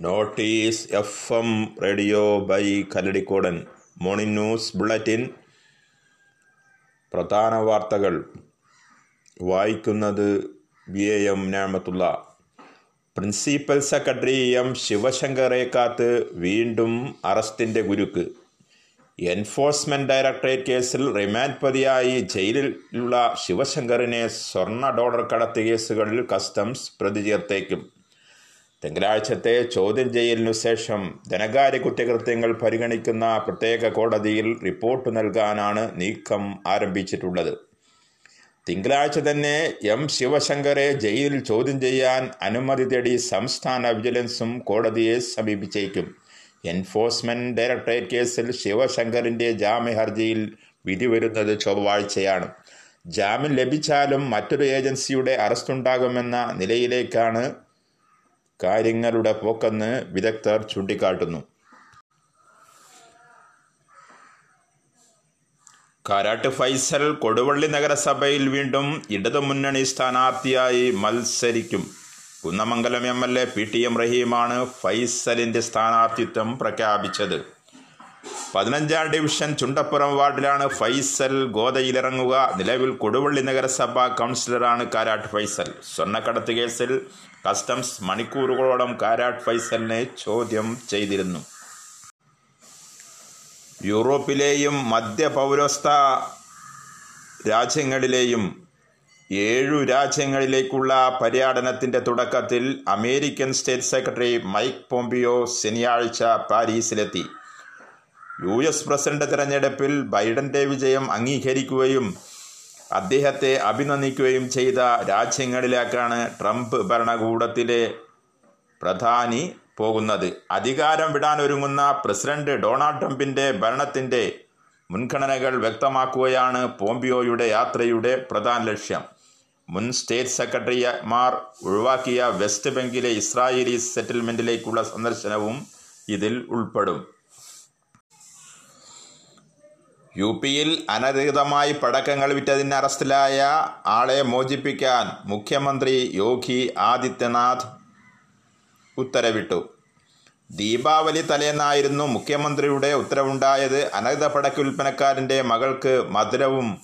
Notice F M radio by Kalladikodan morning news bulletin. പ്രധാന വാർത്തകൾ. വായിക്കുന്നത് വി എ എം ഞാമത്തുള്ള. പ്രിൻസിപ്പൽ സെക്രട്ടറി എം ശിവശങ്കറെ കാത്ത് വീണ്ടും അറസ്റ്റിന്റെ ഗുരുക്ക് എൻഫോഴ്സ്മെന്റ് ഡയറക്ടറേറ്റ് കേസിൽ റിമാൻഡ് പ്രതിയായി ജയിലിലുള്ള ശിവശങ്കറിനെ സ്വർണ ഡോളർ കടത്ത് കേസുകളിൽ കസ്റ്റംസ് പ്രതി ചേർത്തേക്കും തിങ്കളാഴ്ചത്തെ ചോദ്യം ചെയ്യലിനു ശേഷം ധനകാര്യ കുറ്റകൃത്യങ്ങൾ പരിഗണിക്കുന്ന പ്രത്യേക കോടതിയിൽ റിപ്പോർട്ട് നൽകാനാണ് നീക്കം ആരംഭിച്ചിട്ടുള്ളത്. തിങ്കളാഴ്ച തന്നെ എം ശിവശങ്കറെ ജയിലിൽ ചോദ്യം ചെയ്യാൻ അനുമതി തേടി സംസ്ഥാന വിജിലൻസും കോടതിയെ സമീപിച്ചേക്കും. എൻഫോഴ്സ്മെന്റ് ഡയറക്ടറേറ്റ് കേസിൽ ശിവശങ്കറിന്റെ ജാമ്യ ഹർജിയിൽ വിധി വരുന്നത് ചൊവ്വാഴ്ചയാണ്. ജാമ്യം ലഭിച്ചാലും മറ്റൊരു ഏജൻസിയുടെ അറസ്റ്റുണ്ടാകുമെന്ന നിലയിലേക്കാണ് കാര്യങ്ങളുടെ പോക്കെന്ന് വിദഗ്ധർ ചൂണ്ടിക്കാട്ടുന്നു. കാരാട്ട് ഫൈസൽ കൊടുവള്ളി നഗരസഭയിൽ വീണ്ടും ഇടതുമുന്നണി സ്ഥാനാർത്ഥിയായി മത്സരിക്കും. Kunnamangalam M L A P T M റഹീമാണ് ഫൈസലിന്റെ സ്ഥാനാർത്ഥിത്വം പ്രഖ്യാപിച്ചത്. പതിനഞ്ചാം ഡിവിഷൻ ചുണ്ടപ്പുറം വാർഡിലാണ് ഫൈസൽ ഗോതയിലിറങ്ങുക നിലവിൽ കൊടുവള്ളി നഗരസഭാ കൗൺസിലറാണ് കാരാട്ട് ഫൈസൽ. സ്വർണക്കടത്ത് കേസിൽ കസ്റ്റംസ് മണിക്കൂറുകളോളം കാരാട്ട് ഫൈസലിനെ ചോദ്യം ചെയ്തിരുന്നു. യൂറോപ്പിലെയും മധ്യ പൗരസ്ത രാജ്യങ്ങളിലെയും ഏഴു രാജ്യങ്ങളിലേക്കുള്ള പര്യടനത്തിന്റെ തുടക്കത്തിൽ American state secretary Mike Pompeo ശനിയാഴ്ച പാരീസിലെത്തി. യു എസ് പ്രസിഡന്റ് തെരഞ്ഞെടുപ്പിൽ ബൈഡന്റെ വിജയം അംഗീകരിക്കുകയും അദ്ദേഹത്തെ അഭിനന്ദിക്കുകയും ചെയ്ത രാജ്യങ്ങളിലേക്കാണ് ട്രംപ് ഭരണകൂടത്തിലെ പ്രധാനി പോകുന്നത്. അധികാരം വിടാനൊരുങ്ങുന്ന പ്രസിഡന്റ് ഡൊണാൾഡ് ട്രംപിന്റെ ഭരണത്തിന്റെ മുൻഗണനകൾ വ്യക്തമാക്കുകയാണ് പോംപിയോയുടെ യാത്രയുടെ പ്രധാന ലക്ഷ്യം. മുൻ സ്റ്റേറ്റ് സെക്രട്ടറിമാർ ഒഴിവാക്കിയ വെസ്റ്റ് ബംഗിലെ ഇസ്രായേലി സെറ്റിൽമെന്റിലേക്കുള്ള സന്ദർശനവും ഇതിൽ ഉൾപ്പെടും. യു പിയിൽ അനധികൃതമായി പടക്കങ്ങൾ വിറ്റതിന് അറസ്റ്റിലായ ആളെ മോചിപ്പിക്കാൻ മുഖ്യമന്ത്രി യോഗി ആദിത്യനാഥ് ഉത്തരവിട്ടു. ദീപാവലി തലേന്നായിരുന്നു മുഖ്യമന്ത്രിയുടെ ഉത്തരവുണ്ടായത്. അനധികൃത പടക്ക വിൽപ്പനക്കാരന്റെ മകൾക്ക് മധുരവും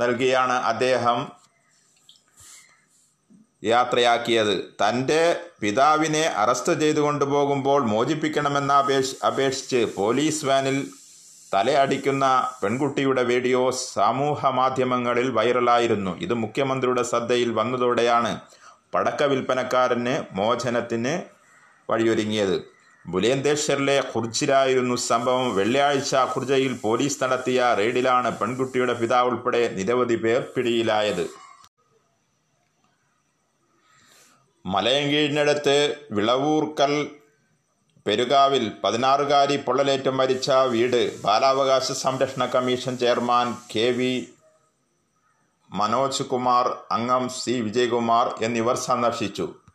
നൽകിയാണ് അദ്ദേഹം യാത്രയാക്കിയത്. തന്റെ പിതാവിനെ അറസ്റ്റ് ചെയ്തു കൊണ്ടുപോകുമ്പോൾ മോചിപ്പിക്കണമെന്ന അപേക്ഷ അപേക്ഷിച്ച് പോലീസ് വാനിൽ തലയടിക്കുന്ന പെൺകുട്ടിയുടെ വീഡിയോ സമൂഹ മാധ്യമങ്ങളിൽ വൈറലായിരുന്നു. ഇത് മുഖ്യമന്ത്രിയുടെ ശ്രദ്ധയിൽ വന്നതോടെയാണ് പടക്ക വിൽപ്പനക്കാരന് മോചനത്തിന് വഴിയൊരുങ്ങിയത്. ബുലേന്ദേശ്വറിലെ ഖുർജിലായിരുന്നു സംഭവം. വെള്ളിയാഴ്ച ഖുർജയിൽ പോലീസ് നടത്തിയ റെയ്ഡിലാണ് പെൺകുട്ടിയുടെ പിതാവ് ഉൾപ്പെടെ നിരവധി പേർ പിടിയിലായത്. മലയങ്കീഴിനടുത്ത് വിളവൂർക്കൽ പെരുകാവിൽ പതിനാറുകാരി പൊള്ളലേറ്റ് മരിച്ച വീട് ബാലാവകാശ സംരക്ഷണ commission chairman K V Manoj Kumar അംഗം സി വിജയകുമാർ എന്നിവർ സന്ദർശിച്ചു.